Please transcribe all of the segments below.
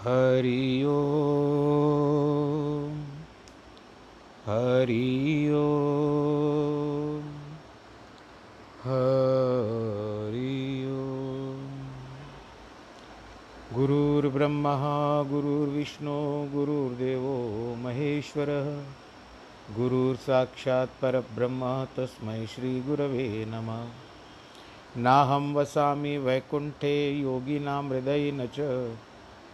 हरि ओम हरि ओम हरि ओम। गुरुर्ब्रह्मा, गुरुर्विष्णु, गुरुर्देवो महेश्वरः, गुरुर्साक्षात् परब्रह्म तस्मै श्रीगुरवे नमः। नाहं वसामि वैकुण्ठे योगिनां हृदयेन च।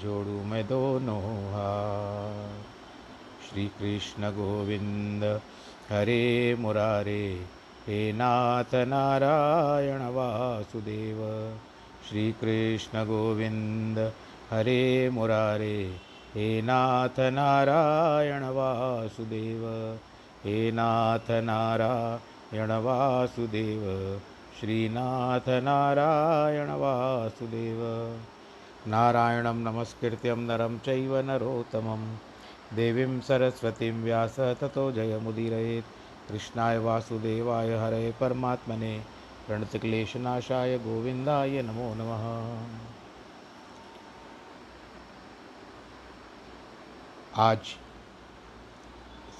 जोड़ू मैं दोनों हाथ श्री कृष्ण गोविंद, हरे मुरारे, हे नाथ नारायण वासुदेव। श्री कृष्ण गोविंद, हरे मुरारे, हे नाथ नारायण वासुदेव। हे नाथ नारायण वासुदेव, श्रीनाथ नारायण वासुदेव। नारायणं नमस्कृत्यं नरं चैव नरोत्तमं देवीं सरस्वतीं व्यास ततो जयमुदीरयेत्। कृष्णाय वासुदेवाय हरे परमात्मने। प्रणतक्लेशनाशाय गोविन्दाय नमो नमः। आज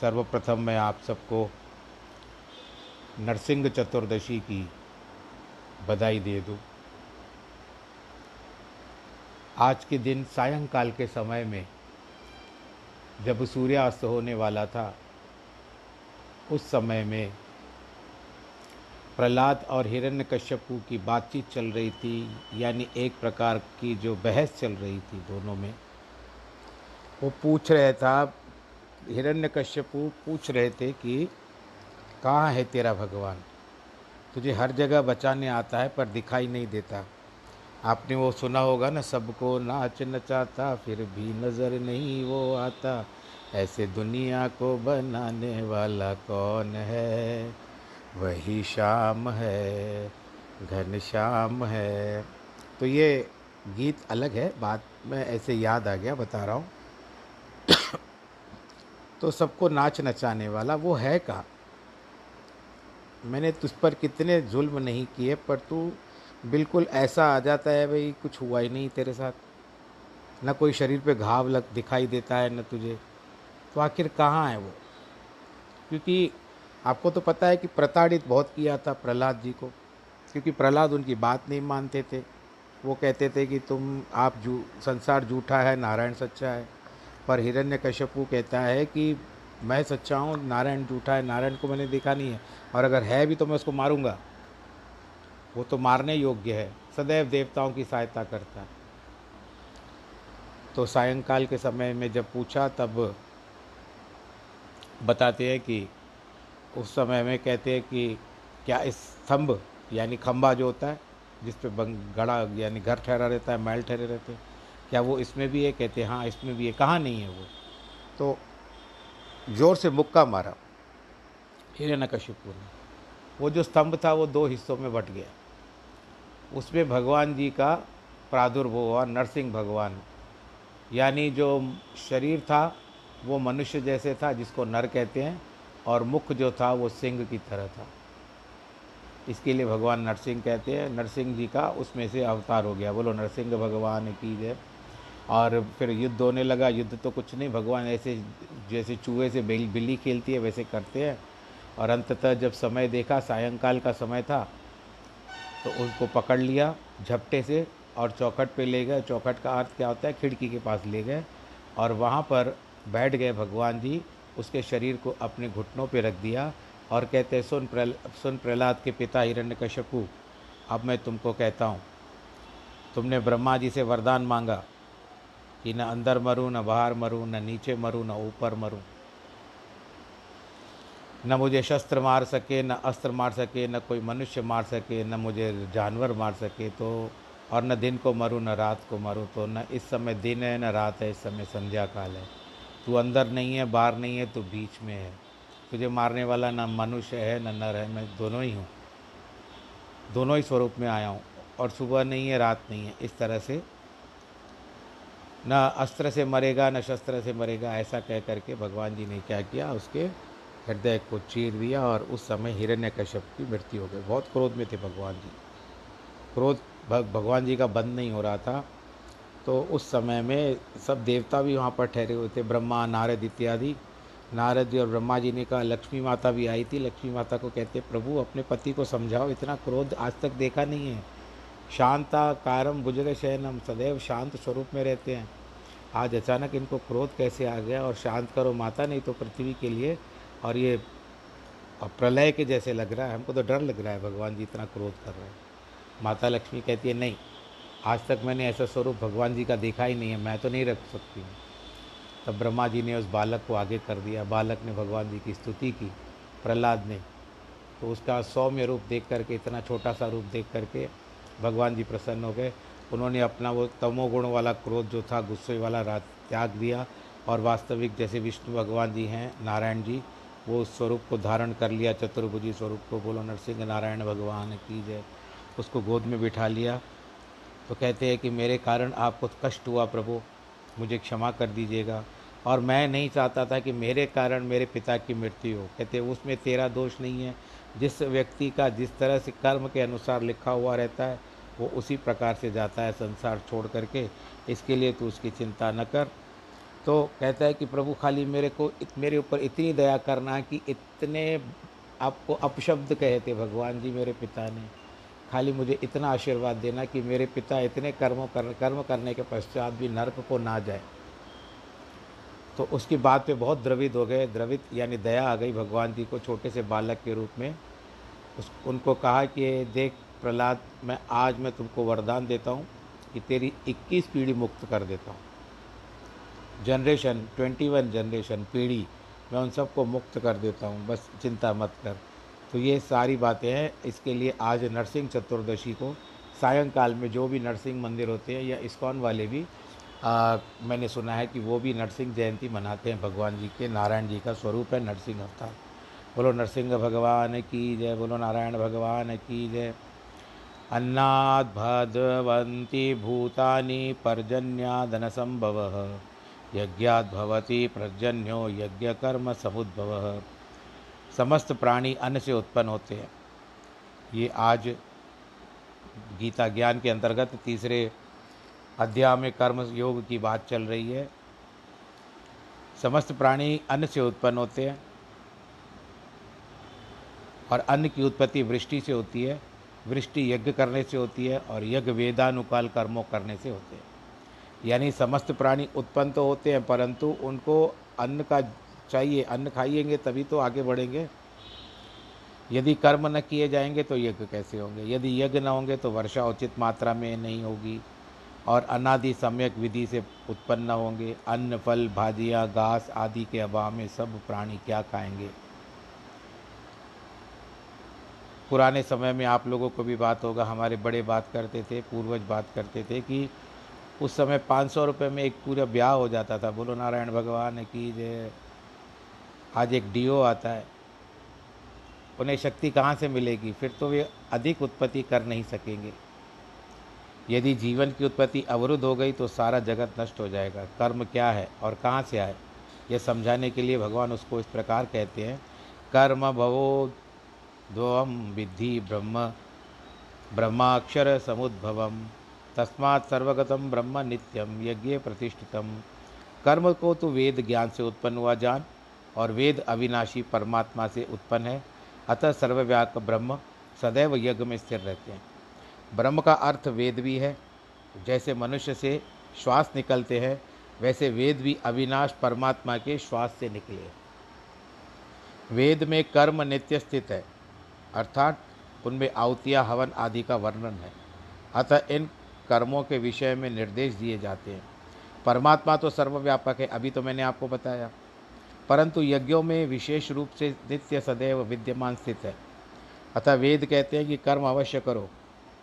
सर्वप्रथम मैं आप सबको नरसिंह चतुर्दशी की बधाई दे दूँ। आज के दिन सायंकाल के समय में जब सूर्यास्त होने वाला था, उस समय में प्रहलाद और हिरण्य हिरण्यकश्यपु की बातचीत चल रही थी, यानी एक प्रकार की जो बहस चल रही थी दोनों में, वो पूछ रहे था हिरण्य हिरण्यकश्यपु पूछ रहे थे कि, कहाँ है तेरा भगवान? तुझे हर जगह बचाने आता है पर दिखाई नहीं देता। आपने वो सुना होगा ना, सबको नाच नचाता, फिर भी नज़र नहीं वो आता। ऐसे दुनिया को बनाने वाला कौन है? वही शाम है, घन श्याम है। तो ये गीत अलग है, बात में ऐसे याद आ गया, बता रहा हूँ। तो सबको नाच नचाने वाला वो है कहाँ? मैंने तुझ पर कितने जुल्म नहीं किए, पर तू बिल्कुल ऐसा आ जाता है भाई, कुछ हुआ ही नहीं तेरे साथ। न कोई शरीर पे घाव लग, दिखाई देता है, न तुझे। तो आखिर कहाँ है वो? क्योंकि आपको तो पता है कि प्रताड़ित बहुत किया था प्रहलाद जी को, क्योंकि प्रहलाद उनकी बात नहीं मानते थे। वो कहते थे कि तुम, आप जू, संसार झूठा है, नारायण सच्चा है। पर हिरण्यकश्यपु कहता है कि मैं सच्चा हूँ, नारायण झूठा है, नारायण को मैंने देखा नहीं है। और अगर है भी तो मैं उसको मारूँगा। वो तो मारने योग्य है, सदैव देवताओं की सहायता करता है। तो सायंकाल के समय में जब पूछा, तब बताते हैं कि उस समय में कहते हैं कि क्या इस स्तंभ, यानी खंबा जो होता है, जिस पे गड़ा, यानी घर ठहरा रहता है, महल ठहरे रहते हैं, क्या वो इसमें भी है? कहते हैं हाँ इसमें भी है। कहाँ नहीं है वो? तो ज़ोर से मुक्का मारा। हिरण्यकशिपु ने। वो जो स्तंभ था, वो दो हिस्सों में बट गया। उसमें भगवान जी का प्रादुर्भव हुआ, नरसिंह भगवान। यानी जो शरीर था, वो मनुष्य जैसे था, जिसको नर कहते हैं, और मुख जो था, वो सिंह की तरह था। इसके लिए भगवान नरसिंह कहते हैं, नरसिंह जी का उसमें से अवतार हो गया। बोलो, नरसिंह भगवान की जय। और फिर युद्ध होने लगा, युद्ध तो कुछ नहीं, भगवान ऐसे जैसे चूहे से बिल्ली खेलती है, वैसे करते हैं। और अंततः जब समय देखा, सायंकाल का समय था तो उनको पकड़ लिया, झपटे से और चौखट पे ले गए। चौखट का अर्थ क्या होता है? खिड़की के पास ले गए और वहाँ पर बैठ गए भगवान जी, उसके शरीर को अपने घुटनों पे रख दिया और कहते हैं, सुन प्रल, सुन प्रहलाद के पिता हिरण्य हिरण्यकश्यपु अब मैं तुमको कहता हूँ, तुमने ब्रह्मा जी से वरदान मांगा कि न अंदर मरूँ, न बाहर मरूँ, न नीचे मरूँ, न ऊपर मरूं। न मुझे शस्त्र मार सके, न अस्त्र मार सके, न कोई मनुष्य मार सके, न मुझे जानवर मार सके तो और न दिन को मरूँ, न रात को मरूँ तो न इस समय दिन है, न रात है, इस समय संध्या काल है। तू अंदर नहीं है, बाहर नहीं है तो बीच में है। तुझे मारने वाला न मनुष्य है, न नर है, मैं दोनों ही हूँ। दोनों ही स्वरूप में आया हूँ, और सुबह नहीं है, रात नहीं है, इस तरह से। न अस्त्र से मरेगा, न शस्त्र से मरेगा, ऐसा कह करके भगवान जी ने क्या किया, उसके हृदय को चीर दिया और उस समय हिरण्य कश्यप की मृत्यु हो गई। बहुत क्रोध में थे भगवान जी। क्रोध भगवान जी का बंद नहीं हो रहा था। तो उस समय में सब देवता भी वहाँ पर ठहरे हुए थे, ब्रह्मा, नारद इत्यादि। नारद जी और ब्रह्मा जी ने कहा, लक्ष्मी माता भी आई थी। लक्ष्मी माता को कहते प्रभु, अपने पति को समझाओ। इतना क्रोध आज तक देखा नहीं है। शांता कारम बुजग शयनम सदैव शांत स्वरूप में रहते हैं। आज अचानक इनको क्रोध कैसे आ गया और शांत करो माता, नहीं तो पृथ्वी के लिए और ये प्रलय के जैसे लग रहा है, हमको तो डर लग रहा है, भगवान जी इतना क्रोध कर रहे हैं। माता लक्ष्मी कहती है, नहीं, आज तक मैंने ऐसा स्वरूप भगवान जी का देखा ही नहीं है, मैं तो नहीं रख सकती हूँ। तब ब्रह्मा जी ने उस बालक को आगे कर दिया। बालक ने भगवान जी की स्तुति की, प्रहलाद ने। तो उसका सौम्य रूप देख करके, इतना छोटा सा रूप देख करके भगवान जी प्रसन्न हो गए। उन्होंने अपना वो तमोगुण वाला क्रोध जो था, गुस्से वाला रात त्याग दिया। और वास्तविक जैसे विष्णु भगवान जी हैं, नारायण जी वो उस स्वरूप को धारण कर लिया, चतुर्भुजी स्वरूप को बोलो, नरसिंह नारायण भगवान की जय। उसको गोद में बिठा लिया। तो कहते हैं कि मेरे कारण आपको कष्ट हुआ प्रभु, मुझे क्षमा कर दीजिएगा। और मैं नहीं चाहता था कि मेरे कारण मेरे पिता की मृत्यु हो। कहते उसमें तेरा दोष नहीं है। जिस व्यक्ति का जिस तरह से कर्म के अनुसार लिखा हुआ रहता है, वो उसी प्रकार से जाता है संसार छोड़ करके। इसके लिए तू उसकी चिंता न कर। तो कहता है कि प्रभु खाली मेरे को मेरे ऊपर इतनी दया करना कि इतने आपको अपशब्द कहे थे भगवान जी मेरे पिता ने। खाली मुझे इतना आशीर्वाद देना कि मेरे पिता इतने कर्मों कर, कर्म करने के पश्चात भी नर्क को ना जाए। तो उसकी बात पे बहुत द्रवित हो गए। द्रवित यानी दया आ गई भगवान जी को छोटे से बालक के रूप में। उस, उनको कहा कि देख प्रहलाद, मैं आज मैं तुमको वरदान देता हूँ कि तेरी 21 पीढ़ी मुक्त कर देता हूँ। जनरेशन 21 जनरेशन पीढ़ी मैं उन सबको मुक्त कर देता हूँ बस चिंता मत कर। तो ये सारी बातें हैं इसके लिए आज नरसिंह चतुर्दशी को सायंकाल में जो भी नरसिंह मंदिर होते हैं या इस्कॉन वाले भी आ, मैंने सुना है कि वो भी नरसिंह जयंती मनाते हैं भगवान जी के नारायण जी का स्वरूप है नरसिंह अवतार। बोलो नरसिंह भगवान की जय बोलो नारायण भगवान की जय। अन्नाद भद्रवंती भूतानि पर्जन्यादन संभव यज्ञाद भवती, पर्जन्यो यज्ञ कर्म समुद्भव। समस्त प्राणी अन्न से उत्पन्न होते हैं। ये आज गीता ज्ञान के अंतर्गत तीसरे अध्याय में कर्म योग की बात चल रही है। समस्त प्राणी अन्न से उत्पन्न होते हैं और अन्न की उत्पत्ति वृष्टि से होती है। वृष्टि यज्ञ करने से होती है और यज्ञ वेदानुकाल कर्मों करने से होते हैं। यानी समस्त प्राणी उत्पन्न तो होते हैं, परंतु उनको अन्न का चाहिए, अन्न खाइएँगे तभी तो आगे बढ़ेंगे। यदि कर्म न किए जाएँगे तो यज्ञ कैसे होंगे? यदि यज्ञ न होंगे तो वर्षा उचित मात्रा में नहीं होगी और अनादि सम्यक विधि से उत्पन्न होंगे। अन्न, फल, भाजियाँ, घास आदि के अभाव में सब प्राणी क्या खाएँगे? पुराने समय में आप लोगों को भी बात होगा, हमारे बड़े बात करते थे, पूर्वज बात करते थे कि उस समय पाँच सौ रुपये में एक पूरा ब्याह हो जाता था। बोलो, नारायण भगवान की जय। आज एक डीओ आता है। उन्हें शक्ति कहाँ से मिलेगी? फिर तो वे अधिक उत्पत्ति कर नहीं सकेंगे। यदि जीवन की उत्पत्ति अवरुद्ध हो गई तो सारा जगत नष्ट हो जाएगा। कर्म क्या है और कहाँ से आए? यह समझाने के लिए भगवान उसको इस प्रकार कहते हैं, कर्म भवो द्वम विद्धि ब्रह्म, ब्रह्माक्षर समुद्भवम। तस्मात् सर्वगतम ब्रह्म नित्यम यज्ञ प्रतिष्ठितम। कर्म को तो वेद ज्ञान से उत्पन्न हुआ जान, और वेद अविनाशी परमात्मा से उत्पन्न है। अतः सर्वव्यापक ब्रह्म सदैव यज्ञ में स्थिर रहते हैं। ब्रह्म का अर्थ वेद भी है। जैसे मनुष्य से श्वास निकलते हैं, वैसे वेद भी अविनाश परमात्मा के श्वास से निकले वेद में कर्म नित्य स्थित है, अर्थात उनमें आउतिया हवन आदि का वर्णन है। अतः इन कर्मों के विषय में निर्देश दिए जाते हैं। परमात्मा तो सर्वव्यापक है, अभी तो मैंने आपको बताया। परंतु यज्ञों में विशेष रूप से नित्य सदैव विद्यमान स्थित है। अतः वेद कहते हैं कि कर्म अवश्य करो।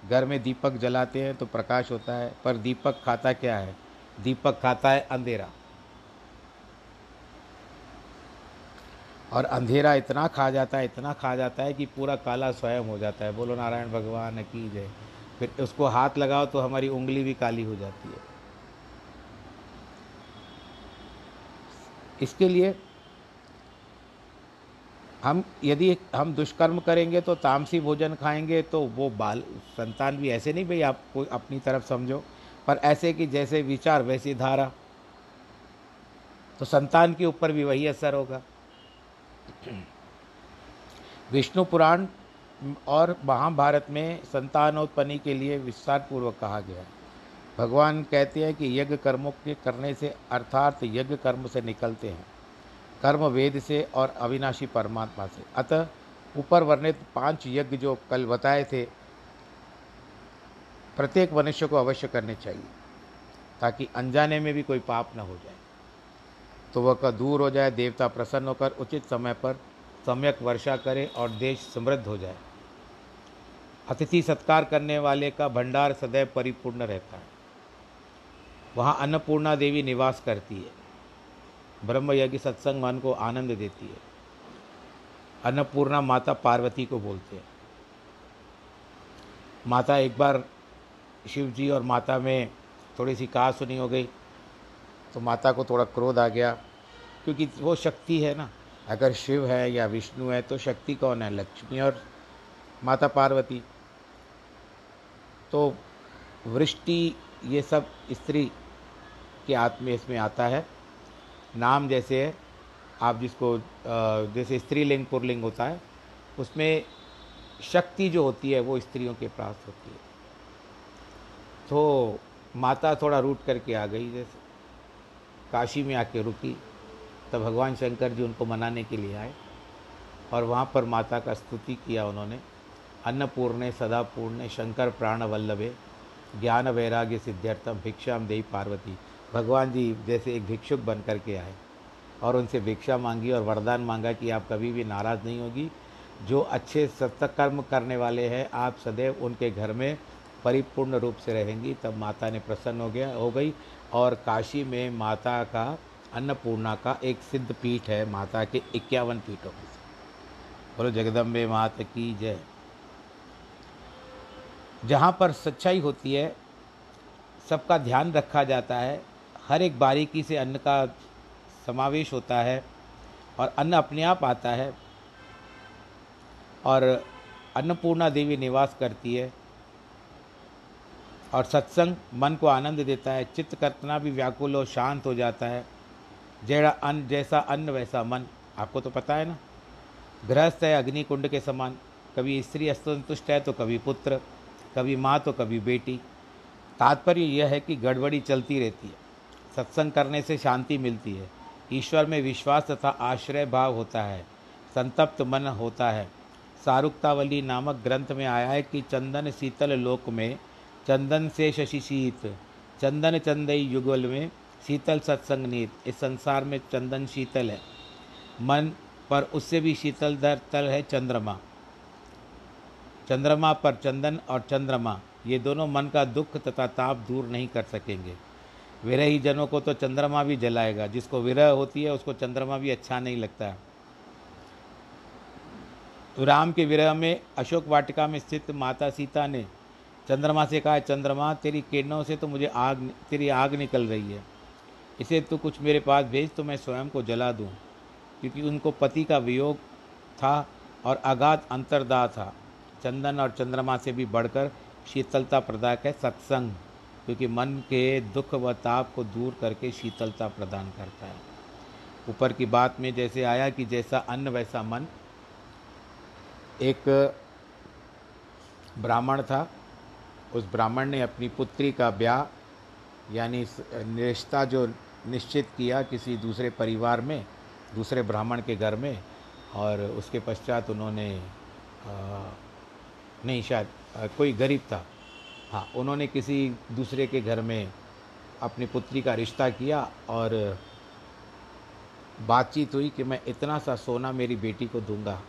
घर में दीपक जलाते हैं तो प्रकाश होता है, पर दीपक खाता क्या है? दीपक खाता है अंधेरा। और अंधेरा इतना खा जाता है, इतना खा जाता है कि पूरा काला स्वयं हो जाता है। बोलो नारायण भगवान की जय। फिर उसको हाथ लगाओ तो हमारी उंगली भी काली हो जाती है। इसके लिए हम यदि हम दुष्कर्म करेंगे तो तामसी भोजन खाएँगे तो वो बाल, संतान भी ऐसे नहीं भाई, आप कोई अपनी तरफ़ समझो। पर ऐसे कि जैसे विचार, वैसी धारा। तो संतान के ऊपर भी वही असर होगा। विष्णु पुराण और महाभारत में संतानोत्पत्ति के लिए विस्तार पूर्वक कहा गया। है भगवान कहते हैं कि यज्ञ कर्मों के करने से अर्थात यज्ञ कर्म से निकलते हैं। कर्म वेद से और अविनाशी परमात्मा से। अतः ऊपर वर्णित पाँच यज्ञ जो कल बताए थे, प्रत्येक मनुष्य को अवश्य करने चाहिए, ताकि अनजाने में भी कोई पाप न हो जाए। तो वह का दूर हो जाए, देवता प्रसन्न होकर उचित समय पर सम्यक वर्षा करे और देश समृद्ध हो जाए। अतिथि सत्कार करने वाले का भंडार सदैव परिपूर्ण रहता है। वहाँ अन्नपूर्णा देवी निवास करती है। ब्रह्म यज्ञ सत्संग मन को आनंद देती है। अन्नपूर्णा माता पार्वती को बोलते हैं। माता एक बार शिव जी और माता में थोड़ी सी कहा सुनी हो गई तो माता को थोड़ा क्रोध आ गया, क्योंकि वो शक्ति है ना। अगर शिव है या विष्णु है तो शक्ति कौन है? लक्ष्मी और माता पार्वती। तो वृष्टि ये सब स्त्री के आत्मे इसमें आता है। नाम जैसे है, आप जिसको जैसे स्त्रीलिंग, पुरलिंग होता है, उसमें शक्ति जो होती है वो स्त्रियों के प्राप्त होती है। तो माता थोड़ा रूट करके आ गई, जैसे काशी में आके रुकी, तब भगवान शंकर जी उनको मनाने के लिए आए, और वहाँ पर माता का स्तुति किया उन्होंने। अन्नपूर्णे सदापूर्णे शंकर प्राण वल्लभे ज्ञान वैराग्य सिद्ध्यर्थम भिक्षाम देवी पार्वती। भगवान जी जैसे एक भिक्षुक बन कर के आए और उनसे भिक्षा मांगी और वरदान मांगा कि आप कभी भी नाराज़ नहीं होगी। जो अच्छे सत्कर्म करने वाले हैं, आप सदैव उनके घर में परिपूर्ण रूप से रहेंगी। तब माता ने प्रसन्न हो गया, हो गई और काशी में माता का, अन्नपूर्णा का एक सिद्ध पीठ है, माता के इक्यावन पीठों में बोलो, जगदम्बे माता की जय। जहाँ पर सच्चाई होती है, सबका ध्यान रखा जाता है। हर एक बारीकी से अन्न का समावेश होता है और अन्न अपने आप आता है और अन्नपूर्णा देवी निवास करती है और सत्संग मन को आनंद देता है, चित्त कतना भी व्याकुल और शांत हो जाता है। जैसा अन्न जैसा अन्न, वैसा मन। आपको तो पता है ना? गृहस्थ है अग्नि कुंड के समान। कभी स्त्री असंतुष्ट है तो कभी पुत्र। कभी माँ तो कभी बेटी। तात्पर्य यह है कि गड़बड़ी चलती रहती है। सत्संग करने से शांति मिलती है। ईश्वर में विश्वास तथा आश्रय भाव होता है। संतप्त मन होता है। शाहरुखतावली नामक ग्रंथ में आया है कि चंदन शीतल लोक में चंदन से शशि शीत चंदन चंदई युगल में शीतल सत्संग नीत। इस संसार में चंदन शीतल है। मन पर उससे भी शीतल दर तल है चंद्रमा। चंद्रमा पर चंदन और चंद्रमा, ये दोनों मन का दुख तथा ताप दूर नहीं कर सकेंगे। विरही जनों को तो चंद्रमा भी जलाएगा। जिसको विरह होती है, उसको चंद्रमा भी अच्छा नहीं लगता। तो राम के विरह में, अशोक वाटिका में स्थित माता सीता ने चंद्रमा से कहा, चंद्रमा, तेरी किरणों से तो मुझे आग, तेरी आग निकल रही है। इसे तू कुछ मेरे पास भेज तो मैं स्वयं को जला दूँ। क्योंकि उनको पति का वियोग था और अगाध अंतरदाह था। चंदन और चंद्रमा से भी बढ़कर शीतलता प्रदायक है, सत्संग, क्योंकि मन के दुख व ताप को दूर करके शीतलता प्रदान करता है। ऊपर की बात में जैसे आया कि जैसा अन्न, वैसा मन। एक ब्राह्मण था, उस ब्राह्मण ने अपनी पुत्री का ब्याह, यानी रिश्ता जो निश्चित किया किसी दूसरे परिवार में, दूसरे ब्राह्मण के घर में, और उसके पश्चात उन्होंने नहीं, शायद कोई गरीब था। हाँ उन्होंने किसी दूसरे के घर में अपनी पुत्री का रिश्ता किया और बातचीत हुई कि मैं इतना सा सोना मेरी बेटी को दूँगा।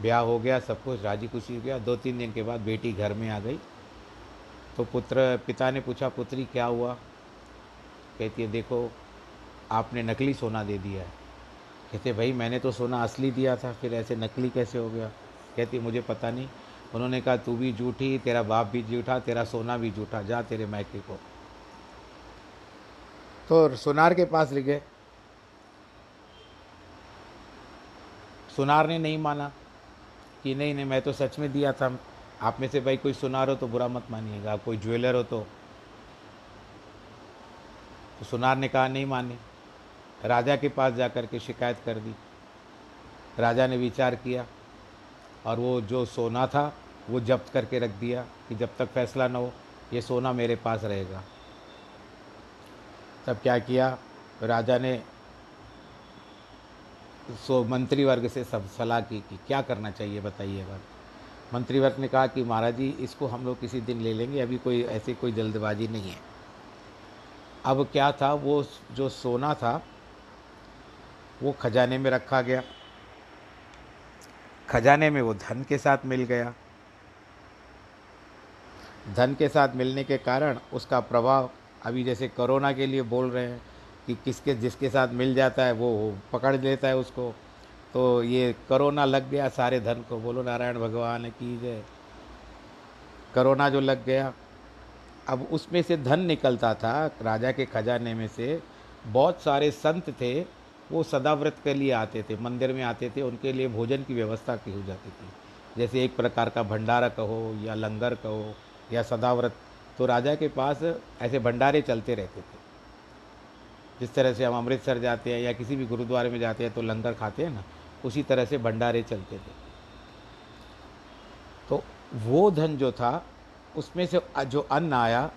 ब्याह हो गया, सब कुछ, राज़ी खुशी हो गया। दो तीन दिन के बाद बेटी घर में आ गई। तो पुत्र, पिता ने पूछा, पुत्री, क्या हुआ? कहती है, देखो, आपने नकली सोना दे दिया है। कहते, भाई, मैंने तो सोना असली दिया था, फिर ऐसे नकली कैसे हो गया? कहती, मुझे पता नहीं। उन्होंने कहा, तू भी झूठी तेरा बाप भी झूठा तेरा सोना भी झूठा जा तेरे मैके को। तो सोनार के पास ले गए। सुनार ने नहीं माना कि नहीं नहीं, मैं तो सच में दिया था। आप में से भाई कोई सुनार हो तो बुरा मत मानिएगा, कोई ज्वेलर हो तो। तो सुनार ने कहा, नहीं माने। राजा के पास जा कर के शिकायत कर दी। राजा ने विचार किया। और वो जो सोना था, वो जब्त करके रख दिया कि जब तक फैसला ना हो, ये सोना मेरे पास रहेगा। तब क्या किया? राजा ने सो मंत्री वर्ग से सब सलाह की कि क्या करना चाहिए बताइए बात। मंत्री वर्ग ने कहा कि महाराज जी, इसको हम लोग किसी दिन ले लेंगे, अभी कोई ऐसी कोई जल्दबाजी नहीं है। अब क्या था? वो जो सोना था, वो खजाने में रखा गया। खजाने में वो धन के साथ मिल गया। धन के साथ मिलने के कारण उसका प्रभाव अभी जैसे कोरोना के लिए बोल रहे हैं कि किसके, जिसके साथ मिल जाता है वो पकड़ लेता है उसको। तो ये कोरोना लग गया, सारे धन को बोलो, नारायण भगवान की जय। कोरोना जो लग गया, अब उसमें से धन निकलता था, राजा के खजाने में से। बहुत सारे संत थे वो सदाव्रत के लिए आते थे, मंदिर में आते थे, उनके लिए भोजन की व्यवस्था की हो जाती थी। जैसे एक प्रकार का भंडारा कहो या लंगर कहो या सदाव्रत तो राजा के पास ऐसे भंडारे चलते रहते थे। जिस तरह से हम अमृतसर जाते हैं या किसी भी गुरुद्वारे में जाते हैं तो लंगर खाते हैं ना, उसी तरह से भंडारे चलते थे। तो वो धन जो था, उसमें से जो अन्न आया,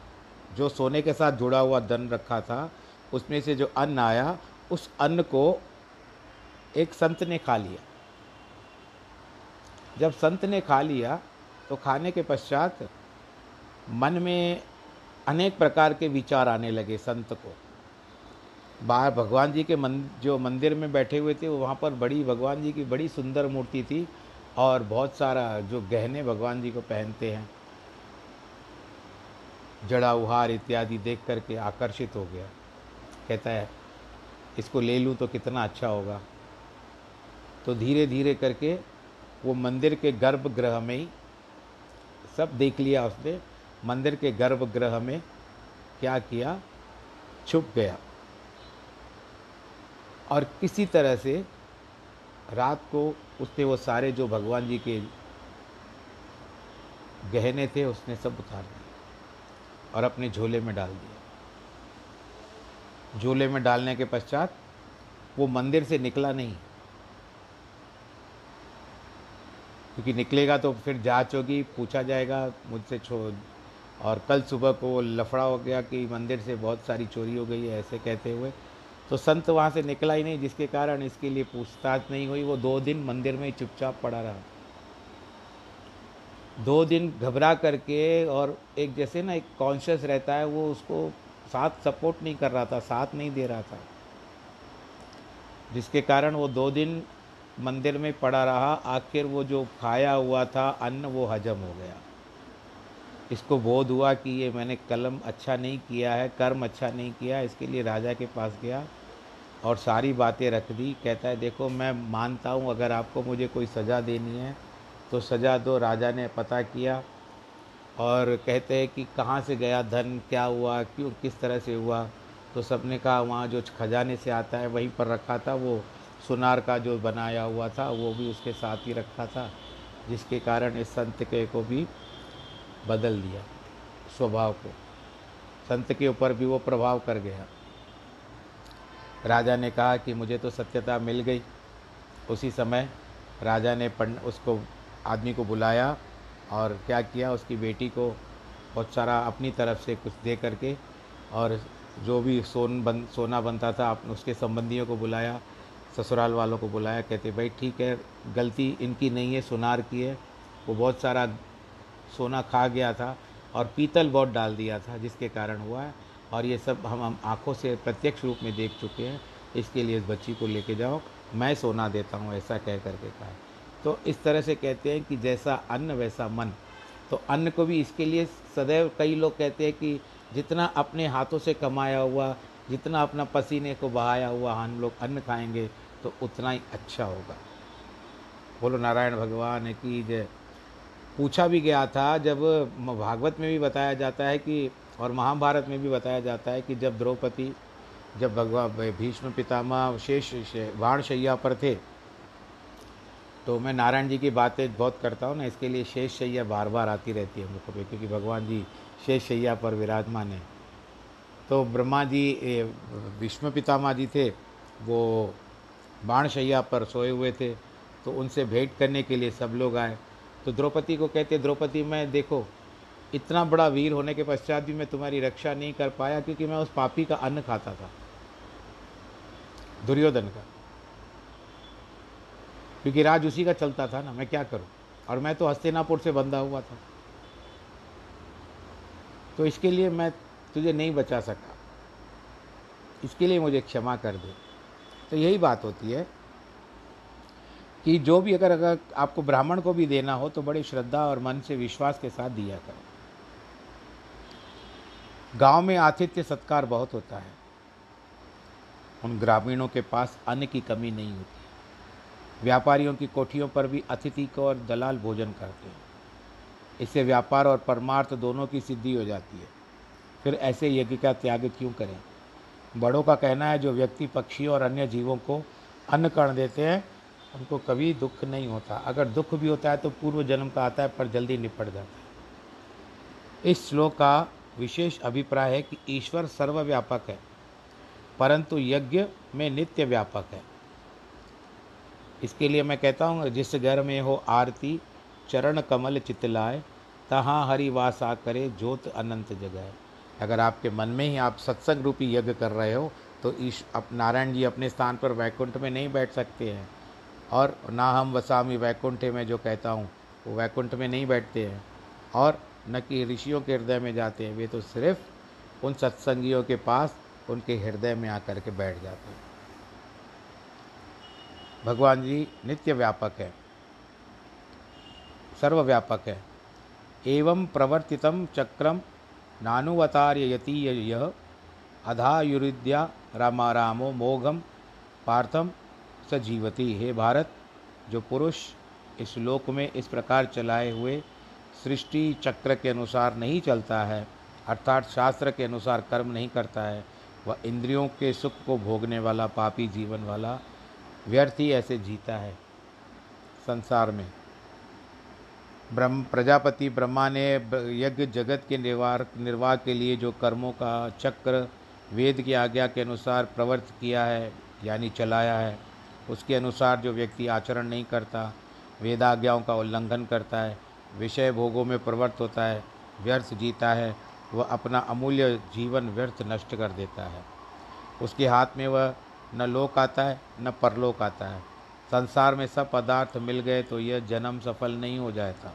जो सोने के साथ जुड़ा हुआ धन रखा था, उसमें से जो अन्न आया उस अन्न को एक संत ने खा लिया। जब संत ने खा लिया तो खाने के पश्चात मन में अनेक प्रकार के विचार आने लगे संत को। बाहर भगवान जी के मन जो मंदिर में बैठे हुए थे, वहाँ पर बड़ी, भगवान जी की बड़ी सुंदर मूर्ति थी और बहुत सारा जो गहने भगवान जी को पहनते हैं, जड़ा, उहार इत्यादि देख करके आकर्षित हो गया। कहता है इसको ले लूँ तो कितना अच्छा होगा। तो धीरे धीरे करके वो मंदिर के गर्भगृह में ही सब देख लिया उसने, मंदिर के गर्भगृह में क्या किया? छुप गया। और किसी तरह से रात को उसने वो सारे जो भगवान जी के गहने थे उसने सब उतार दिए और अपने झोले में डाल दिया झोले में डालने के पश्चात वो मंदिर से निकला नहीं। क्योंकि निकलेगा तो फिर जाँच होगी, पूछा जाएगा मुझसे छोड़ और कल सुबह को वो लफड़ा हो गया कि मंदिर से बहुत सारी चोरी हो गई है, ऐसे कहते हुए। तो संत वहाँ से निकला ही नहीं, जिसके कारण इसके लिए पूछताछ नहीं हुई। वो दो दिन मंदिर में ही चुपचाप पड़ा रहा। दो दिन घबरा करके और एक जैसे ना एक कॉन्शियस रहता है, वो उसको साथ सपोर्ट नहीं कर रहा था, साथ नहीं दे रहा था। जिसके कारण वो दो दिन मंदिर में पड़ा रहा, आखिर वो जो खाया हुआ था, अन्न वो हजम हो गया। इसको बोध हुआ कि ये मैंने कलम अच्छा नहीं किया है, कर्म अच्छा नहीं किया, इसके लिए राजा के पास गया और सारी बातें रख दी। कहता है, देखो, मैं मानता हूँ, अगर आपको मुझे कोई सज़ा देनी है तो सज़ा दो, राजा ने पता किया और कहते हैं कि कहाँ से गया, धन क्या हुआ, क्यों, किस तरह से हुआ? तो सबने कहा, वहाँ जो खजाने से आता है, वहीं पर रखा था वो सुनार का जो बनाया हुआ था, वो भी उसके साथ ही रखा था, जिसके कारण इस संत के को भी बदल दिया स्वभाव को। संत के ऊपर भी वो प्रभाव कर गया। राजा ने कहा कि मुझे तो सत्यता मिल गई। उसी समय राजा ने पंड उसको, आदमी को बुलाया और क्या किया, उसकी बेटी को बहुत सारा अपनी तरफ़ से कुछ दे करके और जो भी सोन बन, सोना बनता था, आप उसके संबंधियों को बुलाया, ससुराल वालों को बुलाया, कहते, भाई, ठीक है, गलती इनकी नहीं है, सुनार की है, वो बहुत सारा सोना खा गया था और पीतल बहुत डाल दिया था, जिसके कारण हुआ है, और ये सब हम हम आँखों से प्रत्यक्ष रूप में देख चुके हैं, इसके लिए इस बच्ची को लेके जाओ, मैं सोना देता हूँ, ऐसा कह करके कहा। तो इस तरह से कहते हैं कि जैसा अन्न, वैसा मन। तो अन्न को भी इसके लिए सदैव कई लोग कहते हैं कि जितना अपने हाथों से कमाया हुआ, जितना अपना पसीने को बहाया हुआ हम लोग अन्न खाएँगे तो उतना ही अच्छा होगा। बोलो, नारायण भगवान की जय। पूछा भी गया था, जब भागवत में भी बताया जाता है कि, और महाभारत में भी बताया जाता है कि जब द्रौपदी, जब भगवान भीष्म पितामह शेष शैया पर थे तो मैं नारायण जी की बातें बहुत करता हूँ ना, इसके लिए शेष शैया बार बार आती रहती है हम मुख पे क्योंकि भगवान जी शेष शैया पर विराजमान है। तो ब्रह्मा जी विष्णु पितामा जी थे, वो बाण शैया पर सोए हुए थे तो उनसे भेंट करने के लिए सब लोग आए। तो द्रौपदी को कहते, द्रौपदी, मैं देखो, इतना बड़ा वीर होने के पश्चात भी मैं तुम्हारी रक्षा नहीं कर पाया, क्योंकि मैं उस पापी का अन्न खाता था, दुर्योधन का। क्योंकि राज उसी का चलता था ना, मैं क्या करूँ? और मैं तो हस्तिनापुर से बंधा हुआ था। तो इसके लिए मैं तुझे नहीं बचा सका। इसके लिए मुझे क्षमा कर दे। तो यही बात होती है कि जो भी अगर अगर आपको ब्राह्मण को भी देना हो तो बड़ी श्रद्धा और मन से विश्वास के साथ दिया करो। गाँव में आतिथ्य सत्कार बहुत होता है। उन ग्रामीणों के पास अन्न की कमी नहीं होती। व्यापारियों की कोठियों पर भी अतिथि को और दलाल भोजन करते हैं। इससे व्यापार और परमार्थ दोनों की सिद्धि हो जाती है। फिर ऐसे यज्ञ का त्याग क्यों करें? बड़ों का कहना है, जो व्यक्ति पक्षी और अन्य जीवों को अन्न कर्ण देते हैं, उनको कभी दुख नहीं होता। अगर दुख भी होता है तो पूर्व जन्म का आता है, पर जल्दी निपट जाता है। इस श्लोक का विशेष अभिप्राय है कि ईश्वर सर्वव्यापक है, परंतु यज्ञ में नित्य व्यापक है। इसके लिए मैं कहता हूँ, जिस घर में हो आरती, चरण कमल चितलाए, तहाँ हरि वासा करे, ज्योत अनंत जगाए। अगर आपके मन में ही आप सत्संग रूपी यज्ञ कर रहे हो तो ईश, अप, नारायण जी अपने स्थान पर वैकुंठ में नहीं बैठ सकते हैं। और ना हम वसामी वैकुंठ में जो कहता हूँ, वो वैकुंठ में नहीं बैठते हैं। और न कि ऋषियों के हृदय में जाते हैं, वे तो सिर्फ़ उन सत्संगियों के पास, उनके हृदय में आकर के बैठ जाते हैं। भगवान जी नित्य व्यापक है, सर्वव्यापक है। एवं प्रवर्तितम चक्रम नानुवतार्य यति यह अधायुरिद्या रामा रामो मोघम पार्थम सजीवती हे भारत, जो पुरुष इस लोक में इस प्रकार चलाए हुए सृष्टि चक्र के अनुसार नहीं चलता है, अर्थात शास्त्र के अनुसार कर्म नहीं करता है, वह इंद्रियों के सुख को भोगने वाला, पापी जीवन वाला व्यर्थ ही ऐसे जीता है संसार में। ब्रह्म, प्रजापति ब्रह्मा ने यज्ञ जगत के निर्वाह निर्वाह के लिए जो कर्मों का चक्र, वेद की आज्ञा के अनुसार प्रवर्त किया है, यानी चलाया है, उसके अनुसार जो व्यक्ति आचरण नहीं करता, वेदाज्ञाओं का उल्लंघन करता है, विषय भोगों में प्रवृत्त होता है, व्यर्थ जीता है, वह अपना अमूल्य जीवन व्यर्थ नष्ट कर देता है। उसके हाथ में वह न लोक आता है, न परलोक आता है। संसार में सब पदार्थ मिल गए तो यह जन्म सफल नहीं हो जाता।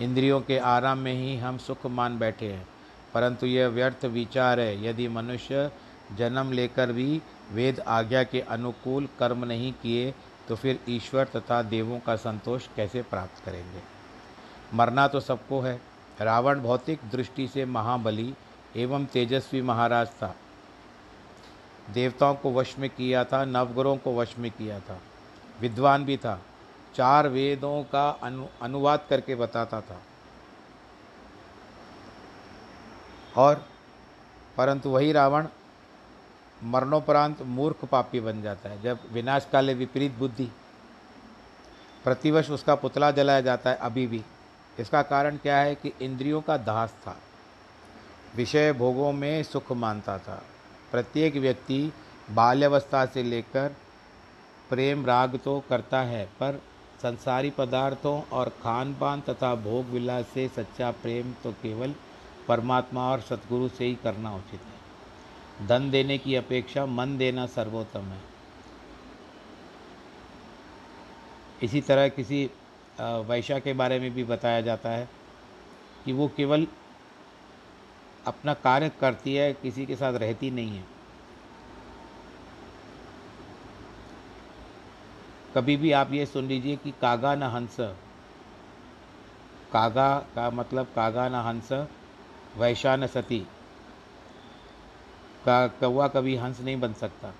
इंद्रियों के आराम में ही हम सुख मान बैठे हैं, परंतु यह व्यर्थ विचार है। यदि मनुष्य जन्म लेकर भी वेद आज्ञा के अनुकूल कर्म नहीं किए तो फिर ईश्वर तथा देवों का संतोष कैसे प्राप्त करेंगे? मरना तो सबको है। रावण भौतिक दृष्टि से महाबली एवं तेजस्वी महाराज था। देवताओं को वश में किया था, नवग्रहों को वश में किया था। विद्वान भी था। चार वेदों का अनु, अनुवाद करके बताता था। और परंतु वही रावण मरणोपरांत मूर्ख पापी बन जाता है। जब विनाश काले विपरीत बुद्धि प्रतिवर्ष उसका पुतला जलाया जाता है अभी भी। इसका कारण क्या है कि इंद्रियों का दास था। विषय भोगों में सुख मानता था। प्रत्येक व्यक्ति बाल्यावस्था से लेकर प्रेम राग तो करता है, पर संसारी पदार्थों और खान पान तथा भोग विलास से सच्चा प्रेम तो केवल परमात्मा और सतगुरु से ही करना उचित है। धन देने की अपेक्षा मन देना सर्वोत्तम है। इसी तरह किसी वैशा के बारे में भी बताया जाता है कि वो केवल अपना कार्य करती है, किसी के साथ रहती नहीं है। कभी भी आप ये सुन लीजिए कि कागा न हंस। कागा का मतलब कागा न हंस, वैशा न सती। का कौवा कभी हंस नहीं बन सकता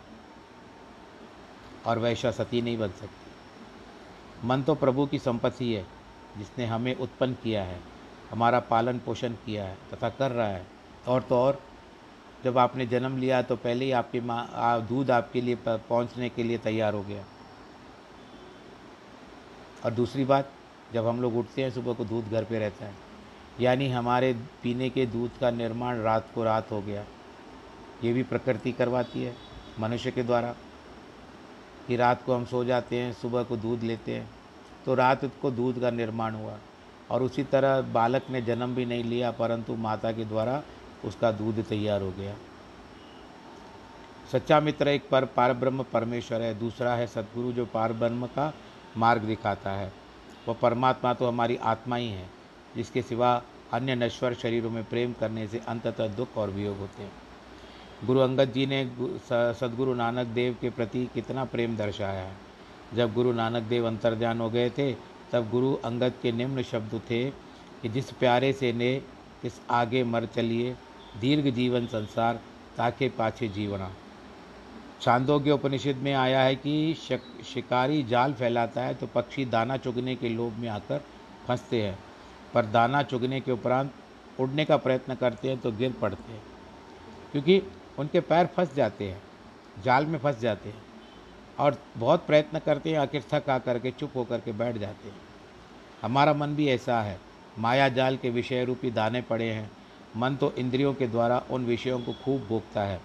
और वैशा सती नहीं बन सकती। मन तो प्रभु की संपत्ति है, जिसने हमें उत्पन्न किया है। हमारा पालन पोषण किया है, तथा कर रहा है। और तो और, जब आपने जन्म लिया तो पहले ही आपकी माँ दूध आपके लिए पहुँचने के लिए तैयार हो गया। और दूसरी बात, जब हम लोग उठते हैं सुबह को दूध घर पे रहता है, यानी हमारे पीने के दूध का निर्माण रात को रात हो गया। ये भी प्रकृति करवाती है, मनुष्य के द्वारा। कि रात को हम सो जाते हैं, सुबह को दूध लेते हैं तो रात को दूध का निर्माण हुआ। और उसी तरह बालक ने जन्म भी नहीं लिया, परंतु माता के द्वारा उसका दूध तैयार हो गया। सच्चा मित्र एक पर पारब्रह्म परमेश्वर है, दूसरा है सदगुरु जो पारब्रह्म का मार्ग दिखाता है। वह परमात्मा तो हमारी आत्मा ही है, जिसके सिवा अन्य नश्वर शरीरों में प्रेम करने से अंततः दुख और वियोग होते हैं। गुरु अंगद जी ने सदगुरु नानक देव के प्रति कितना प्रेम दर्शाया है। जब गुरु नानक देव अंतर्ध्यान हो गए थे तब गुरु अंगद के निम्न शब्द थे कि जिस प्यारे से ने इस आगे मर चलिए, दीर्घ जीवन संसार ताके पाछे जीवना। छांदोग्य उपनिषद में आया है कि शिकारी जाल फैलाता है तो पक्षी दाना चुगने के लोभ में आकर फंसते हैं, पर दाना चुगने के उपरांत उड़ने का प्रयत्न करते हैं तो गिर पड़ते हैं, क्योंकि उनके पैर फंस जाते हैं, जाल में फंस जाते हैं। और बहुत प्रयत्न करते हैं, आखिर थक आ करके चुप होकर के बैठ जाते हैं। हमारा मन भी ऐसा है, माया जाल के विषय रूपी दाने पड़े हैं। मन तो इंद्रियों के द्वारा उन विषयों को खूब भोगता है।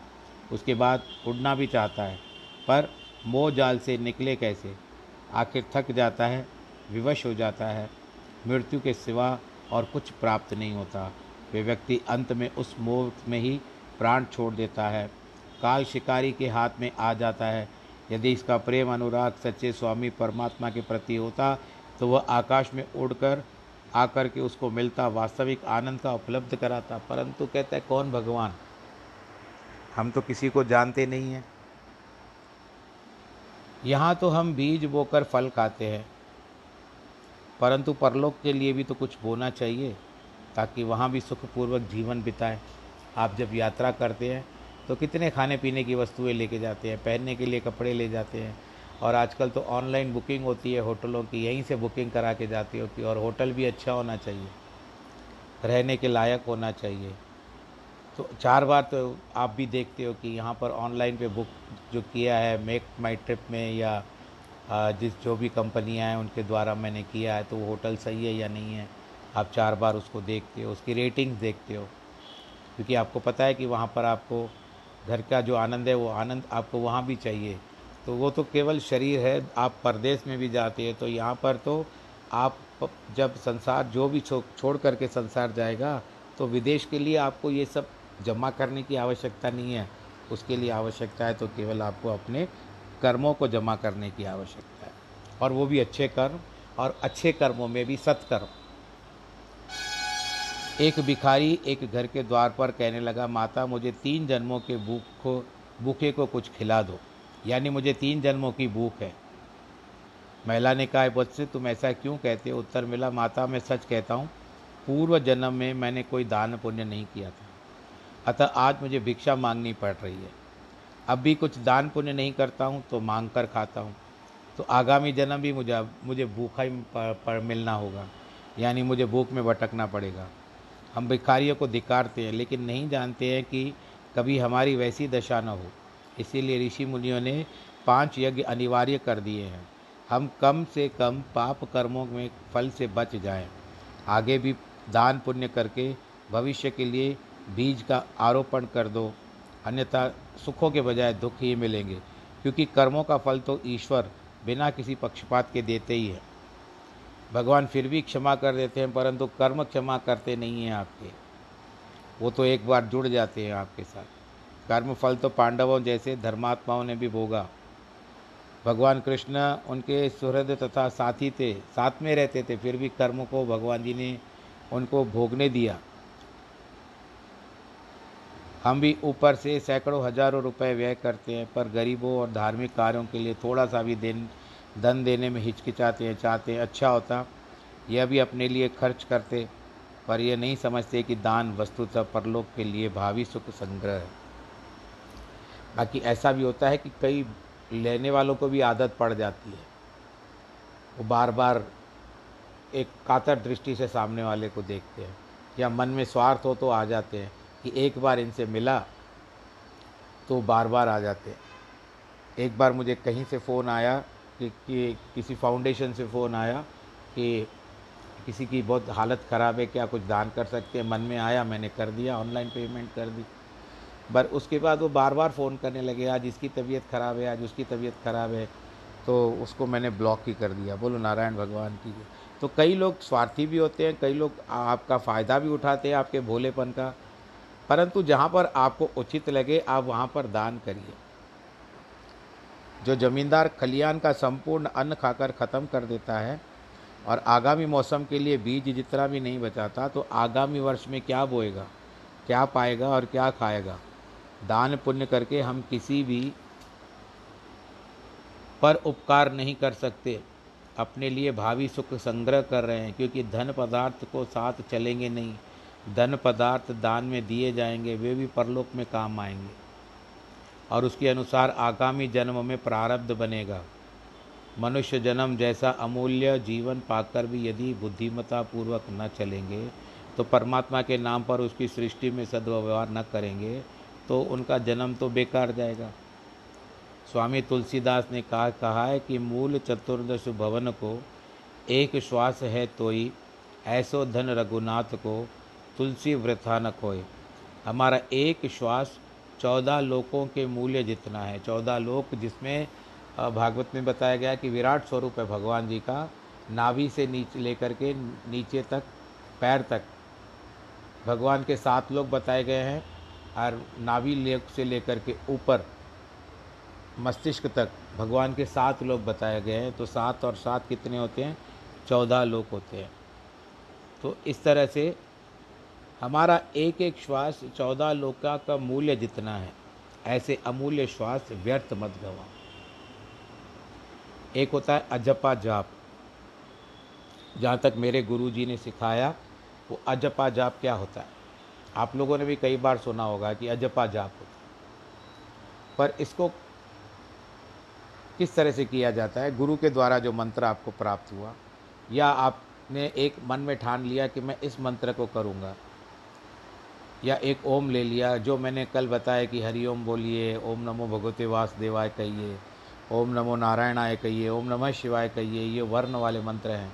उसके बाद उड़ना भी चाहता है, पर मोह जाल से निकले कैसे? आखिर थक जाता है, विवश हो जाता है। मृत्यु के सिवा और कुछ प्राप्त नहीं होता। वे व्यक्ति अंत में उस मोह में ही प्राण छोड़ देता है। काल शिकारी के हाथ में आ जाता है यदि इसका प्रेम अनुराग सच्चे स्वामी परमात्मा के प्रति होता तो वह आकाश में उड़कर आकर के उसको मिलता, वास्तविक आनंद का उपलब्ध कराता। परंतु कहता है, कौन भगवान? हम तो किसी को जानते नहीं हैं। यहाँ तो हम बीज बोकर फल खाते हैं। परंतु परलोक के लिए भी तो कुछ बोना चाहिए, ताकि वहाँ भी सुखपूर्वक जीवन बिताएँ। आप जब यात्रा करते हैं तो कितने खाने पीने की वस्तुएँ लेके जाते हैं, पहनने के लिए कपड़े ले जाते हैं। और आजकल तो ऑनलाइन बुकिंग होती है होटलों की, यहीं से बुकिंग करा के जाती है और होटल भी अच्छा होना चाहिए, रहने के लायक होना चाहिए। तो चार बार तो आप भी देखते हो कि यहाँ पर ऑनलाइन पे बुक जो किया है, मेक माई ट्रिप में या जिस जो भी कंपनियाँ हैं उनके द्वारा मैंने किया है तो वो होटल सही है या नहीं है, आप चार बार उसको देखते हो, उसकी रेटिंग्स देखते हो। क्योंकि आपको पता है कि वहाँ पर आपको घर का जो आनंद है वो आनंद आपको वहाँ भी चाहिए। तो वो तो केवल शरीर है आप परदेश में भी जाते हैं तो यहाँ पर तो आप जब संसार जो भी छो, छोड़ करके संसार जाएगा तो विदेश के लिए आपको ये सब जमा करने की आवश्यकता नहीं है। उसके लिए आवश्यकता है तो केवल आपको अपने कर्मों को जमा करने की आवश्यकता है। और वो भी अच्छे कर्म और अच्छे कर्मों में भी सत्कर्म। एक भिखारी एक घर के द्वार पर कहने लगा, माता, मुझे तीन जन्मों के भूख को, भूखे को कुछ खिला दो। यानी मुझे तीन जन्मों की भूख है। महिला ने कहा, बच्चे, तुम ऐसा क्यों कहते हो? उत्तर मिला, माता, मैं सच कहता हूँ, पूर्व जन्म में मैंने कोई दान पुण्य नहीं किया था। अतः आज मुझे भिक्षा मांगनी पड़ रही है। अब भी कुछ दान पुण्य नहीं करता हूँ तो मांग कर खाता हूँ। तो आगामी जन्म भी मुझे मुझे भूखा ही पर मिलना होगा। यानी मुझे भूख में भटकना पड़ेगा। हम भिखारियों को धिकारते हैं, लेकिन नहीं जानते हैं कि कभी हमारी वैसी दशा न हो। इसीलिए ऋषि मुनियों ने पाँच यज्ञ अनिवार्य कर दिए हैं। हम कम से कम पाप कर्मों में फल से बच जाएँ। आगे भी दान पुण्य करके भविष्य के लिए बीज का आरोपण कर दो। अन्यथा सुखों के बजाय दुख ही मिलेंगे, क्योंकि कर्मों का फल तो ईश्वर बिना किसी पक्षपात के देते ही है। भगवान फिर भी क्षमा कर देते हैं, परंतु कर्म क्षमा करते नहीं हैं आपके। वो तो एक बार जुड़ जाते हैं आपके साथ। कर्म फल तो पांडवों जैसे धर्मात्माओं ने भी भोगा। भगवान कृष्ण उनके सुहृद तथा साथी थे, साथ में रहते थे, फिर भी कर्म को भगवान जी ने उनको भोगने दिया। हम भी ऊपर से सैकड़ों हज़ारों रुपए व्यय करते हैं, पर गरीबों और धार्मिक कार्यों के लिए थोड़ा सा भी देन धन देने में हिचकिचाते हैं, चाहते हैं अच्छा होता। यह भी अपने लिए खर्च करते, पर यह नहीं समझते कि दान वस्तुतः परलोक के लिए भावी सुख संग्रह है। बाकी ऐसा भी होता है कि कई लेने वालों को भी आदत पड़ जाती है। वो बार बार एक कातर दृष्टि से सामने वाले को देखते हैं, या मन में स्वार्थ हो तो आ जाते हैं कि एक बार इनसे मिला तो बार बार आ जाते हैं। एक बार मुझे कहीं से फ़ोन आया कि, कि किसी फाउंडेशन से फ़ोन आया कि किसी की बहुत हालत ख़राब है क्या कुछ दान कर सकते हैं? मन में आया मैंने कर दिया ऑनलाइन पेमेंट कर दी। पर उसके बाद वो बार बार फ़ोन करने लगे आज इसकी तबीयत ख़राब है आज उसकी तबीयत ख़राब है। तो उसको मैंने ब्लॉक ही कर दिया बोलो नारायण भगवान की तो कई लोग स्वार्थी भी होते हैं कई लोग आपका फ़ायदा भी उठाते हैं आपके भोलेपन का। परंतु जहाँ पर आपको उचित लगे आप वहाँ पर दान करिए। जो ज़मींदार खलियान का संपूर्ण अन्न खाकर ख़त्म कर देता है और आगामी मौसम के लिए बीज जितना भी नहीं बचाता तो आगामी वर्ष में क्या बोएगा, क्या पाएगा और क्या खाएगा? दान पुण्य करके हम किसी भी पर उपकार नहीं कर सकते। अपने लिए भावी सुख संग्रह कर रहे हैं, क्योंकि धन पदार्थ को साथ चलेंगे नहीं। धन पदार्थ दान में दिए जाएँगे, वे भी परलोक में काम आएँगे। और उसके अनुसार आगामी जन्म में प्रारब्ध बनेगा। मनुष्य जन्म जैसा अमूल्य जीवन पाकर भी यदि बुद्धिमता पूर्वक न चलेंगे तो परमात्मा के नाम पर उसकी सृष्टि में सद्व्यवहार न करेंगे तो उनका जन्म तो बेकार जाएगा। स्वामी तुलसीदास ने कहा कहा है कि मूल चतुर्दश भवन को एक श्वास है तोई, ऐसो धन रघुनाथ को तुलसी वृथा न खोए हमारा एक श्वास चौदह लोकों के मूल्य जितना है। चौदह लोक जिसमें भागवत में बताया गया कि विराट स्वरूप है भगवान जी का, नाभि से नीचे लेकर के नीचे तक, पैर तक। भगवान के सात लोग बताए गए हैं और नाभि लेक से लेकर के ऊपर, मस्तिष्क तक भगवान के सात लोग बताए गए हैं। तो सात और सात कितने होते हैं? चौदह लोग होते हैं। तो इस तरह से हमारा एक एक श्वास चौदह लोका का मूल्य जितना है, ऐसे अमूल्य श्वास व्यर्थ मत गवा। एक होता है अजपा जाप। जहाँ तक मेरे गुरु जी ने सिखाया, वो अजपा जाप क्या होता है? आप लोगों ने भी कई बार सुना होगा कि अजपा जाप होता है। पर इसको किस तरह से किया जाता है? गुरु के द्वारा जो मंत्र आपको प्राप्त हुआ, या आपने एक मन में ठान लिया कि मैं इस मंत्र को करूँगा? या एक ओम ले लिया, जो मैंने कल बताया कि हरि ओम बोलिए, ओम नमो भगवते वासुदेवाय कहिए, ओम नमो नारायणाय कहिए, ओम नमः शिवाय कहिए, ये वर्ण वाले मंत्र हैं।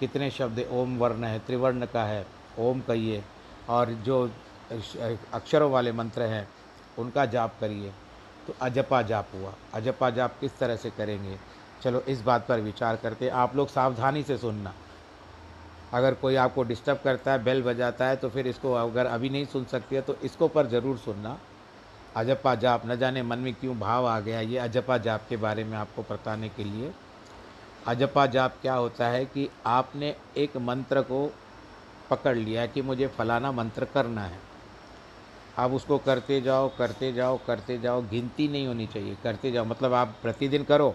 कितने शब्द ओम वर्ण है, त्रिवर्ण का है, ओम कहिए, और जो अक्षरों वाले मंत्र हैं, उनका जाप करिए। तो अजपा जाप हुआ। अजपा जाप किस तरह से करेंगे? चलो इस बात पर विचार करते आप लोग सावधानी से सुनना। अगर कोई आपको डिस्टर्ब करता है बेल बजाता है तो फिर इसको अगर अभी नहीं सुन सकती है तो इसको पर ज़रूर सुनना। अजपा जाप, न जाने मन में क्यों भाव आ गया? ये अजपा जाप के बारे में आपको बताने के लिए। अजपा जाप क्या होता है कि आपने एक मंत्र को पकड़ लिया कि मुझे फलाना मंत्र करना है। आप उसको करते जाओ करते जाओ करते जाओ, गिनती नहीं होनी चाहिए। करते जाओ मतलब आप प्रतिदिन करो।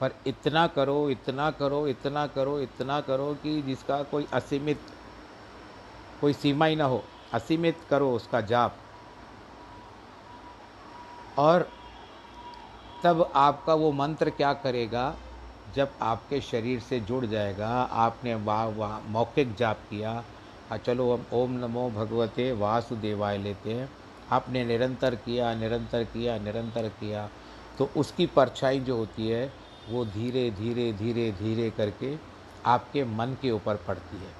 पर इतना करो इतना करो इतना करो इतना करो कि जिसका कोई असीमित, कोई सीमा ही ना हो। असीमित करो उसका जाप। और तब आपका वो मंत्र क्या करेगा? जब आपके शरीर से जुड़ जाएगा, आपने वाह वाह, मौखिक जाप किया हाँ चलो हम ओम नमो भगवते वासुदेवाय लेते हैं। आपने निरंतर किया निरंतर किया निरंतर किया। तो उसकी परछाई जो होती है वो धीरे धीरे धीरे धीरे करके आपके मन के ऊपर पड़ती है।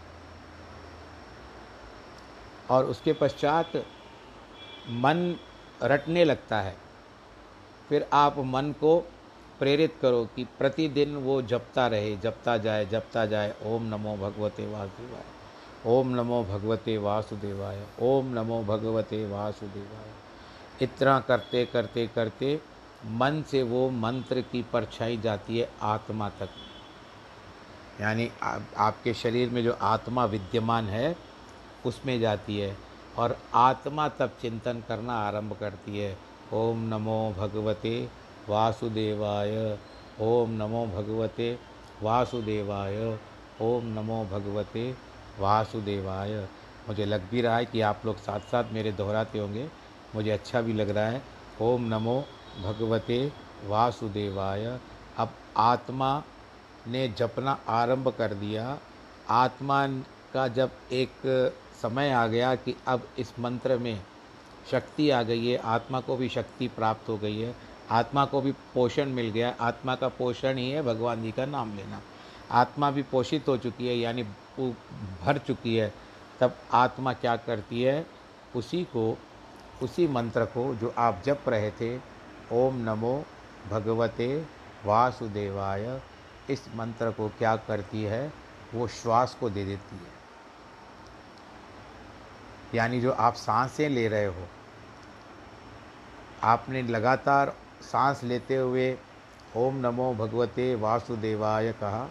और उसके पश्चात मन रटने लगता है। फिर आप मन को प्रेरित करो कि प्रतिदिन वो जपता रहे, जपता जाए जपता जाए। ओम नमो भगवते वासुदेवाय, ओम नमो भगवते वासुदेवाय, ओम नमो भगवते वासुदेवाय। इतना करते करते करते मन से वो मंत्र की परछाई जाती है आत्मा तक। यानी आ, आपके शरीर में जो आत्मा विद्यमान है उसमें जाती है और आत्मा तब चिंतन करना आरंभ करती है। ओम नमो भगवते वासुदेवाय ओम नमो भगवते वासुदेवाय ओम नमो भगवते वासुदेवाय। मुझे लग भी रहा है कि आप लोग साथ साथ मेरे दोहराते होंगे। मुझे अच्छा भी लग रहा है। ओम नमो भगवते वासुदेवाय। अब आत्मा ने जपना आरंभ कर दिया। आत्मा का जब एक समय आ गया कि अब इस मंत्र में शक्ति आ गई है, आत्मा को भी शक्ति प्राप्त हो गई है, आत्मा को भी पोषण मिल गया आत्मा का पोषण ही है भगवान जी का नाम लेना। आत्मा भी पोषित हो चुकी है, यानी भर चुकी है। तब आत्मा क्या करती है? उसी को, उसी मंत्र को जो आप जप रहे थे ओम नमो भगवते वासुदेवाय। इस मंत्र को क्या करती है? वो श्वास को दे देती है। यानी जो आप साँसें ले रहे हो, आपने लगातार सांस लेते हुए ओम नमो भगवते वासुदेवाय कहा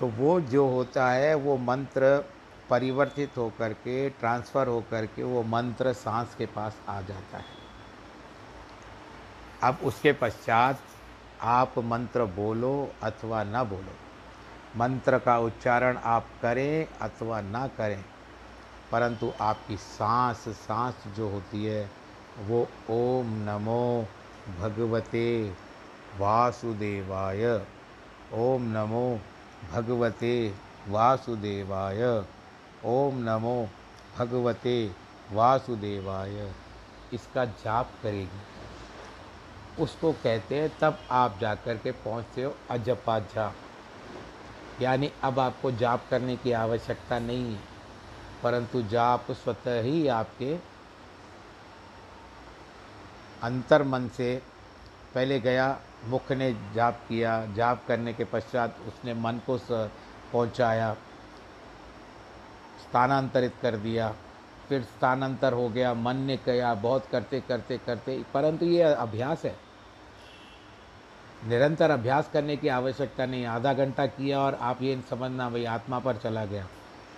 तो वो जो होता है, वो मंत्र परिवर्तित होकर के, ट्रांसफ़र होकर के, वो मंत्र सांस के पास आ जाता है। अब उसके पश्चात आप मंत्र बोलो अथवा न बोलो। मंत्र का उच्चारण आप करें अथवा ना करें, परंतु आपकी सांस सांस जो होती है, वो ओम नमो भगवते वासुदेवाय, ओम नमो भगवते वासुदेवाय, ओम नमो भगवते वासुदेवाय। इसका जाप करेगी। उसको कहते हैं, तब आप जा कर के पहुँचते हो अजपा जाप यानी अब आपको जाप करने की आवश्यकता नहीं है, परंतु जाप स्वतः ही आपके अंतर मन से पहले गया, मुख ने जाप किया, जाप करने के पश्चात उसने मन को पहुँचाया, स्थानांतरित कर दिया, फिर स्थानांतर हो गया, मन ने किया बहुत करते करते करते परंतु ये अभ्यास है। निरंतर अभ्यास करने की आवश्यकता नहीं, आधा घंटा किया और आप ये समझना, भाई आत्मा पर चला गया।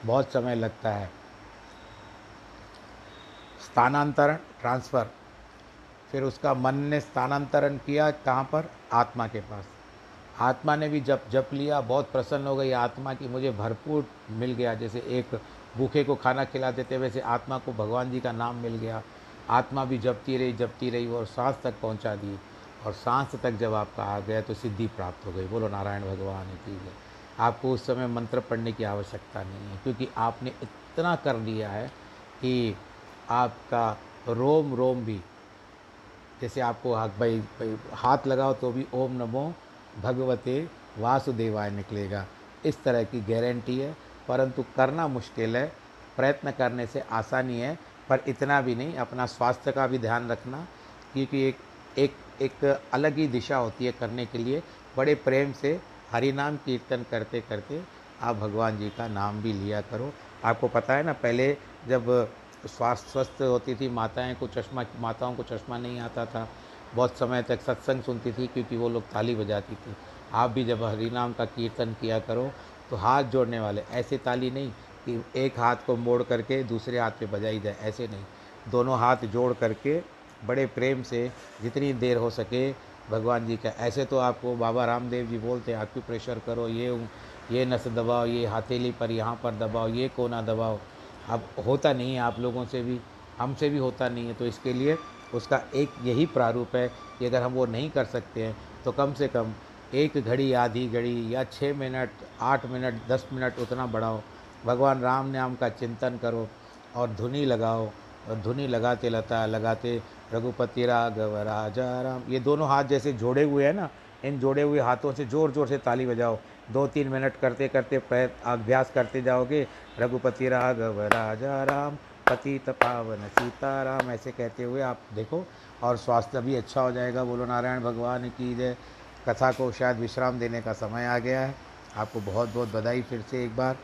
बहुत समय लगता है। स्थानांतरण, ट्रांसफ़र। फिर उसका मन ने स्थानांतरण किया कहाँ पर? आत्मा के पास। आत्मा ने भी जब जप लिया, बहुत प्रसन्न हो गई आत्मा की, मुझे भरपूर मिल गया। जैसे एक भूखे को खाना खिला देते वैसे आत्मा को भगवान जी का नाम मिल गया। आत्मा भी जपती रही जपती रही और सांस तक पहुँचा दी। और सांस तक जब आपका आ गया तो सिद्धि प्राप्त हो गई। बोलो नारायण भगवान की है। आपको उस समय मंत्र पढ़ने की आवश्यकता नहीं है क्योंकि आपने इतना कर लिया है कि आपका रोम रोम भी जैसे आपको हाथ भाई, भाई हाथ लगाओ तो भी ओम नमो भगवते वासुदेवाय निकलेगा। इस तरह की गारंटी है परंतु करना मुश्किल है प्रयत्न करने से आसानी है पर इतना भी नहीं अपना स्वास्थ्य का भी ध्यान रखना क्योंकि एक एक एक अलग ही दिशा होती है करने के लिए। बड़े प्रेम से हरि नाम कीर्तन करते करते आप भगवान जी का नाम भी लिया करो। आपको पता है ना, पहले जब स्वास्थ्य स्वस्थ होती थी, माताएँ को चश्मा, माताओं को चश्मा नहीं आता था। बहुत समय तक सत्संग सुनती थी, क्योंकि वो लोग ताली बजाती थी। आप भी जब हरि नाम का कीर्तन किया करो तो हाथ जोड़ने वाले, ऐसे ताली नहीं कि एक हाथ को मोड़ करके दूसरे हाथ पे बजाई जाए, ऐसे नहीं। दोनों हाथ जोड़ करके बड़े प्रेम से जितनी देर हो सके, भगवान जी का। ऐसे तो आपको बाबा रामदेव जी बोलते हैं आपकी प्रेशर करो? ये ये नस दबाओ, ये हथेली पर, यहाँ पर दबाओ, ये कोना दबाओ। अब होता नहीं है, आप लोगों से भी, हमसे भी होता नहीं है तो इसके लिए उसका एक यही प्रारूप है कि अगर हम वो नहीं कर सकते हैं तो कम से कम एक घड़ी, आधी घड़ी या छः मिनट, आठ मिनट, दस मिनट उतना बढ़ाओ। भगवान राम नाम का चिंतन करो और धुनी लगाओ। धुनी लगाते लता, लगाते रघुपति राघव राजा राम। ये दोनों हाथ जैसे जोड़े हुए हैं ना, इन जोड़े हुए हाथों से ज़ोर ज़ोर से ताली बजाओ। दो तीन मिनट करते करते अभ्यास करते जाओगे, रघुपति राघव राजा राम, पतित पावन सीताराम, ऐसे कहते हुए आप देखो। और स्वास्थ्य भी अच्छा हो जाएगा। बोलो नारायण भगवान की जय। कथा को शायद विश्राम देने का समय आ गया है। आपको बहुत बहुत बधाई फिर से एक बार।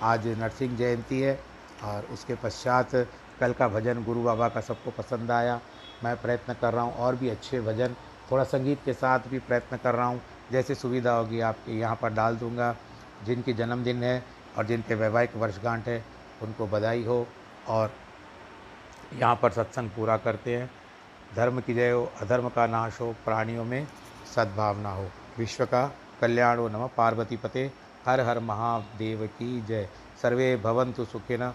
आज नरसिंह जयंती है और उसके पश्चात कल का भजन गुरु बाबा का सबको पसंद आया। मैं प्रयत्न कर रहा हूँ और भी अच्छे भजन, थोड़ा संगीत के साथ भी प्रयत्न कर रहा हूँ। जैसे सुविधा होगी, आपके यहाँ पर डाल दूँगा। जिनकी जन्मदिन है और जिनके वैवाहिक वर्षगांठ है, उनको बधाई हो और यहाँ पर सत्संग पूरा करते हैं। धर्म की जय हो, अधर्म का नाश हो, प्राणियों में सद्भावना हो। विश्व का कल्याण हो, नमः पार्वती पते। हर हर महादेव की जय। सर्वे भवन्तु सुखिनः।